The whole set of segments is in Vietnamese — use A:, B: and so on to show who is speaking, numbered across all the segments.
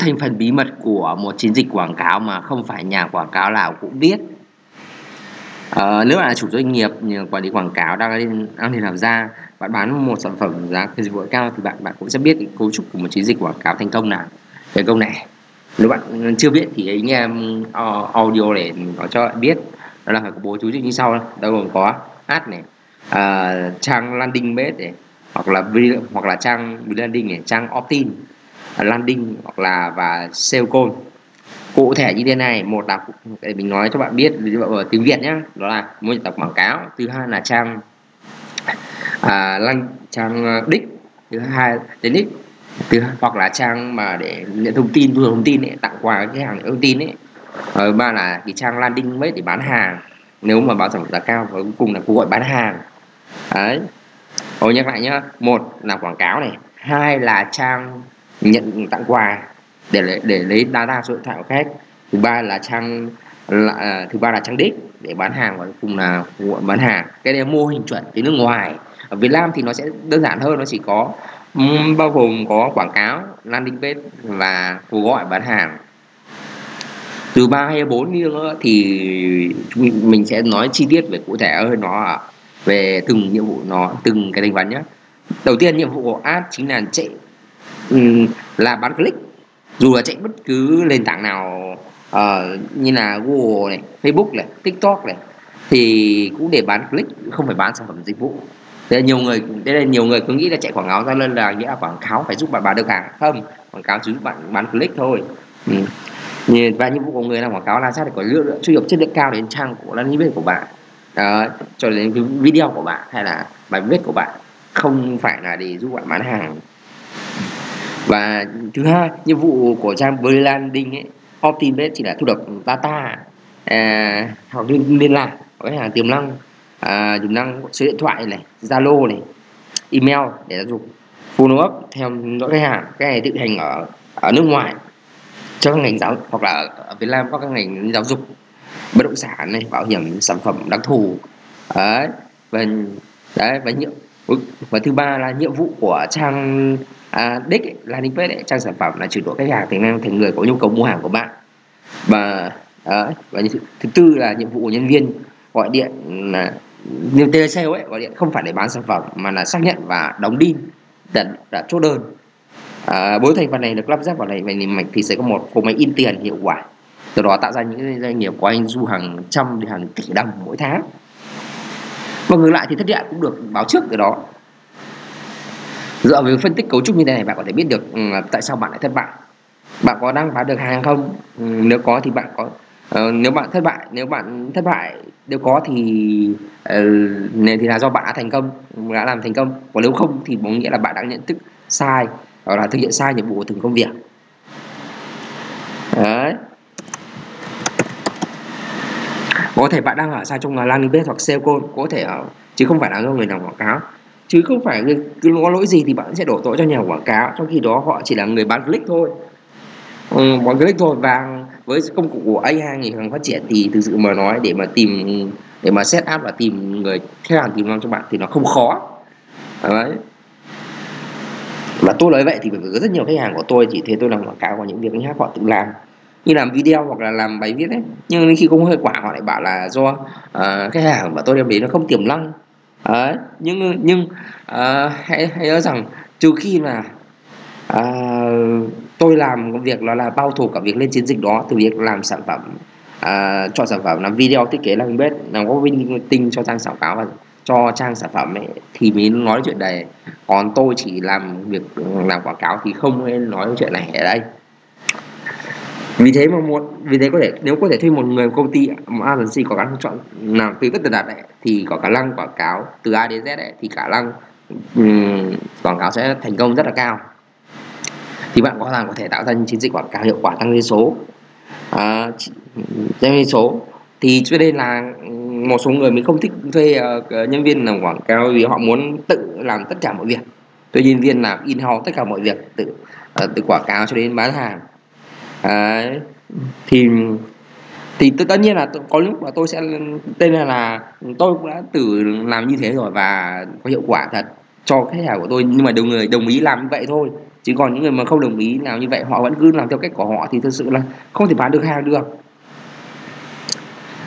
A: thành phần bí mật của một chiến dịch quảng cáo mà không phải nhà quảng cáo nào cũng biết. Ờ, nếu bạn là chủ doanh nghiệp quản lý quảng cáo đang lên đang lên làm ra bạn bán một sản phẩm giá dịch vụ cao thì bạn bạn cũng sẽ biết cái cấu trúc của một chiến dịch quảng cáo thành công nào. Thành công này. Nếu bạn chưa biết thì anh em um, audio để nó cho bạn biết. Đó là phải có bố chú như sau đâu gồm có ad này à, trang landing page này hoặc là video, hoặc là trang landing này trang opt-in landing hoặc là và sale call cụ thể như thế này một là để mình nói cho bạn biết ví dụ ở tiếng việt nhé đó là mô tập quảng cáo. Thứ hai là trang à, lăng trang ờ, đích. Thứ hai đến đích. Thứ hoặc là trang mà để nhận thông tin thu thông tin ấy, tặng quà cái hàng thông tin ấy. Ở ba là cái trang landing page để bán hàng. Nếu mà báo sản phẩm giá cao và cuối cùng là cuộc gọi bán hàng. Đấy. Tôi nhắc lại nhá một là quảng cáo này hai là trang nhận tặng quà để lấy, để lấy data số điện thoại của khách. Thứ ba là trang là, à, thứ ba là trang đích để bán hàng và cùng là bán hàng. Cái này là mô hình chuẩn từ nước ngoài. Ở Việt Nam thì nó sẽ đơn giản hơn nó chỉ có um, bao gồm có quảng cáo landing page và cuộc gọi bán hàng. Từ ba hay bốn nữa thì mình sẽ nói chi tiết về cụ thể hơn nó về từng nhiệm vụ nó từng cái thành phần nhé đầu tiên nhiệm vụ của ad chính là chạy Ừ, là bán click. Dù là chạy bất cứ nền tảng nào uh, như là Google này, Facebook này, TikTok này thì cũng để bán click không phải bán sản phẩm dịch vụ. Thế là nhiều người đây là nhiều người cứ nghĩ là chạy quảng cáo ra lên là nghĩa là quảng cáo phải giúp bạn bán được hàng. Không quảng cáo chỉ giúp bạn bán click thôi. Ừ. và nhiệm vụ của người làm quảng cáo là sao để có lượng lượng truy cập chất lượng cao đến trang của landing page của bạn. Đó, cho đến cái video của bạn hay là bài viết của bạn. Không phải là để giúp bạn bán hàng và thứ hai nhiệm vụ của trang branding ấy optimate chỉ là thu thập data à, hoặc liên, liên lạc với hàng tiềm năng à, tiềm năng số điện thoại này zalo này email để giáo dục follow up theo dõi khách hàng cái này tự hành ở ở nước ngoài cho các ngành giáo hoặc là ở Việt Nam có các ngành giáo dục bất động sản này bảo hiểm sản phẩm đặc thù. Đấy và đấy và nhiệm và thứ ba là nhiệm vụ của trang à, đích ấy, landing page ấy, trang sản phẩm là chuyển đổi khách hàng thành thành người có nhu cầu mua hàng của bạn. Và à, và thứ, tư là nhiệm vụ của nhân viên gọi điện là như telesale ấy gọi điện không phải để bán sản phẩm mà là xác nhận và đóng đin đặt đặt chốt đơn. À, bốn thành phần này được lắp ráp vào này vậy mạch thì sẽ có một bộ máy in tiền hiệu quả. Từ đó tạo ra những doanh nghiệp của anh du hàng trăm đến hàng tỷ đồng mỗi tháng. Và ngược lại thì thất điện cũng được báo trước từ đó. Dạ, dựa vào phân tích cấu trúc như thế này bạn có thể biết được ừ, tại sao bạn lại thất bại. Bạn có đang bán được hàng không? Ừ, nếu có thì bạn có uh, nếu bạn thất bại nếu bạn thất bại nếu có thì uh, thì là do bạn đã thành công đã làm thành công. Còn nếu không thì có nghĩa là bạn đã nhận thức sai hoặc là thực hiện sai nhiệm vụ của từng công việc. Đấy. Có thể bạn đang ở sai trong landing page hoặc sale call có thể ở chứ không phải là do người làm quảng cáo chứ không phải cứ có lỗi gì thì bạn sẽ đổ tội cho nhà quảng cáo. Trong khi đó họ chỉ là người bán click thôi. Ừ, bán click thôi. Và với công cụ của AI ngày càng phát triển thì thực sự mà nói để mà tìm để mà set up và tìm người khách hàng tìm ngon cho bạn thì nó không khó. Đấy. Và tôi nói vậy thì bởi vì có rất nhiều khách hàng của tôi chỉ thấy tôi làm quảng cáo và những việc khác họ tự làm. Như làm video hoặc là làm bài viết ấy. Nhưng khi không hơi quả họ lại bảo là do uh, khách hàng mà tôi đem đến nó không tiềm năng à, nhưng nhưng à, hãy hãy nhớ rằng trừ khi mà à, tôi làm việc đó là bao thủ cả việc lên chiến dịch đó từ việc làm sản phẩm à, cho sản phẩm làm video thiết kế làm bếp làm có tinh cho trang quảng cáo và cho trang sản phẩm ấy thì mới nói chuyện này. Còn tôi chỉ làm việc làm quảng cáo thì không nên nói chuyện này ở đây vì thế mà một vì thế có thể nếu có thể thuê một người công ty một agency có khả năng chọn làm từ tất tần tật đấy thì có khả năng quảng cáo từ A đến Z đấy thì khả năng um, quảng cáo sẽ thành công rất là cao. Thì bạn có khả có thể tạo ra những chiến dịch quảng cáo hiệu quả tăng doanh số. À, tăng doanh số. Thì cho nên là một số người mình không thích thuê uh, nhân viên làm quảng cáo vì họ muốn tự làm tất cả mọi việc. Thuê nhân viên làm in house tất cả mọi việc tự ờ, uh, từ quảng cáo cho đến bán hàng. Đấy. thì thì tất nhiên là có lúc là tôi sẽ tên là là tôi cũng đã từ làm như thế rồi và có hiệu quả thật cho khách hàng của tôi. Nhưng mà đồng người đồng ý làm như vậy thôi. Chứ còn những người mà không đồng ý làm như vậy họ vẫn cứ làm theo cách của họ thì thực sự là không thể bán được hàng được.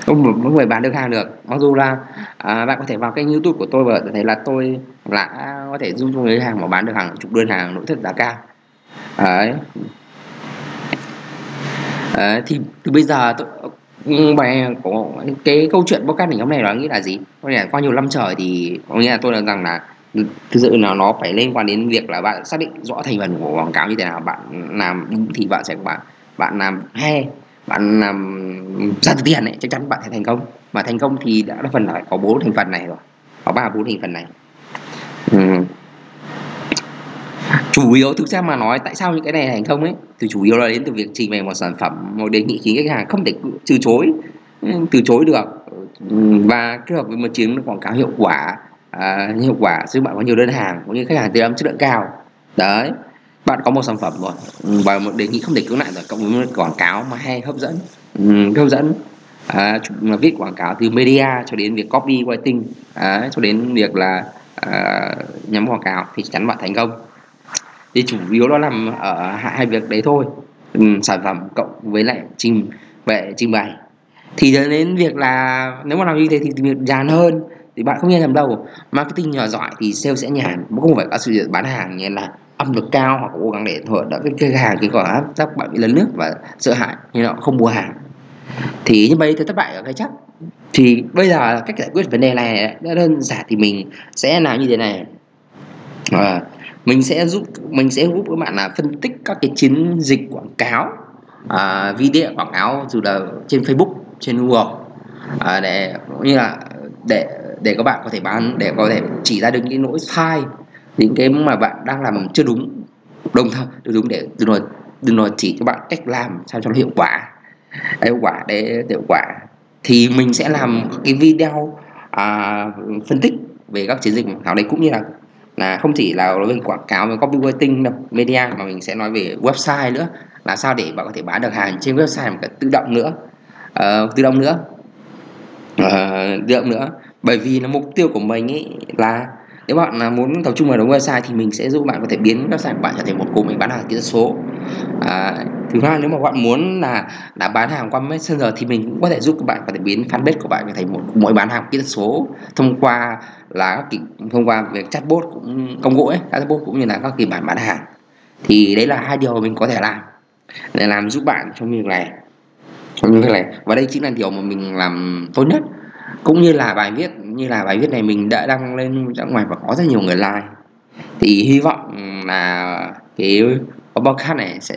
A: Không không phải bán được hàng được. Mặc dù là à, bạn có thể vào kênh youtube của tôi và thấy là tôi đã có thể giúp cho người hàng mà bán được hàng chục đơn hàng nội thất giá cao. Đấy à, thì từ bây giờ tôi ừ, bài có cái câu chuyện podcast này hôm nay nó nghĩ là gì? Có nghĩa là qua nhiều năm trời thì có nghĩa là tôi nói rằng là thực sự là nó phải liên quan đến việc là bạn xác định rõ thành phần của quảng cáo như thế nào bạn làm đúng thì bạn sẽ bạn bạn làm hay bạn làm ra được tiền ấy chắc chắn bạn sẽ thành công. Mà thành công thì đã là phần là có bốn thành phần này rồi có ba bốn thành phần này. Ừ chủ yếu thực ra mà nói tại sao những cái này thành công ấy? Thì chủ yếu là đến từ việc trình bày một sản phẩm một đề nghị khiến khách hàng không thể từ chối từ chối được. Và kết hợp với một chiến quảng cáo hiệu quả à, hiệu quả giúp bạn có nhiều đơn hàng cũng như khách hàng tiêu chất lượng cao. Đấy bạn có một sản phẩm rồi và một đề nghị không thể cứu nạn rồi cộng với một quảng cáo mà hay hấp dẫn. Ừ, hấp dẫn. À, mà viết quảng cáo từ media cho đến việc copy writing à, cho đến việc là à, nhắm quảng cáo thì chắc chắn bạn thành công thì chủ yếu nó nằm ở hai việc đấy thôi. Ừ, sản phẩm cộng với lại trình về trình bày. Thì đến việc là nếu mà làm như thế thì việc nhàn hơn thì bạn không nên làm đâu. Marketing nhỏ giỏi thì sale sẽ nhàn. Không phải có sự bán hàng như là âm lực cao hoặc cố gắng để thổi đỡ cái cái hàng cái quả các bạn bị lấn nước và sợ hãi như họ không mua hàng. Thì như vậy thì thất bại ở cái chắc. Thì bây giờ cách giải quyết vấn đề này đã đơn giản thì mình sẽ làm như thế này. À, mình sẽ giúp mình sẽ giúp các bạn là phân tích các cái chiến dịch quảng cáo à, video quảng cáo dù là trên Facebook trên Google. À, để như là để để các bạn có thể bán để có thể chỉ ra được những lỗi sai những cái mà bạn đang làm chưa đúng. Đồng thời đúng để đừng nói đừng nói chỉ cho bạn cách làm sao cho nó hiệu quả. Hiệu quả để hiệu quả. Thì mình sẽ làm cái video à, phân tích về các chiến dịch quảng cáo đấy cũng như là là không chỉ là nói về quảng cáo với copywriting đâu media mà mình sẽ nói về website nữa. Là sao để bạn có thể bán được hàng trên website một cách tự động nữa. Uh, tự động nữa. Uh, tự động nữa. Bởi vì là mục tiêu của mình ấy là nếu bạn là muốn tập trung vào đúng website thì mình sẽ giúp bạn có thể biến website của bạn trở thành một cụm bán hàng kỹ thuật số. À, thứ hai, nếu mà bạn muốn là đã bán hàng qua messenger thì mình cũng có thể giúp các bạn có thể biến fanpage của bạn thành một, mỗi bán hàng kỹ thuật số thông qua là các thông qua việc chatbot cũng, công cụ ấy, chatbot cũng như là các kịch bản bán hàng. Thì đấy là hai điều mình có thể làm để làm giúp bạn trong việc này. Trong việc này. Và đây chính là điều mà mình làm tốt nhất. Cũng như là bài viết, như là bài viết này mình đã đăng lên ra ngoài và có rất nhiều người like. Thì hy vọng là cái podcast này sẽ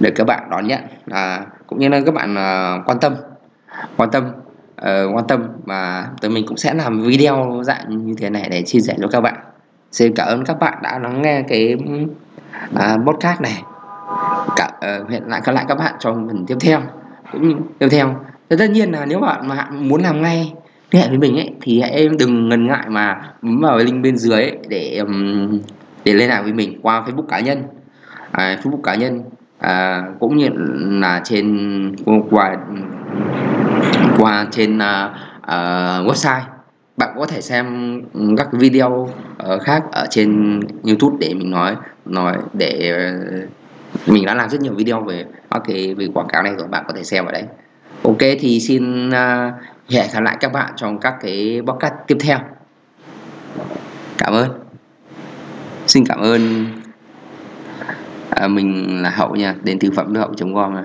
A: được các bạn đón nhận. À, cũng như là các bạn uh, quan tâm quan tâm uh, quan tâm và tụi mình cũng sẽ làm video dạng như thế này để chia sẻ cho các bạn. Xin cảm ơn các bạn đã lắng nghe cái uh, podcast này. Cả uh, hẹn lại các lại các bạn trong phần tiếp theo. Cũng tiếp theo. Tất nhiên là nếu bạn mà muốn làm ngay liên hệ với mình ấy thì hãy em đừng ngần ngại mà bấm vào link bên dưới ấy để um, để liên lạc với mình qua Facebook cá nhân à, Facebook cá nhân à, cũng như là trên qua qua trên à, à, website. Bạn có thể xem các video uh, khác ở trên YouTube để mình nói nói để uh, mình đã làm rất nhiều video về các cái về quảng cáo này rồi bạn có thể xem ở đấy. Ok thì xin uh, hẹn gặp lại các bạn trong các cái podcast tiếp theo. Cảm ơn. Xin cảm ơn à, mình là hậu nha đến từ phẩm hậu com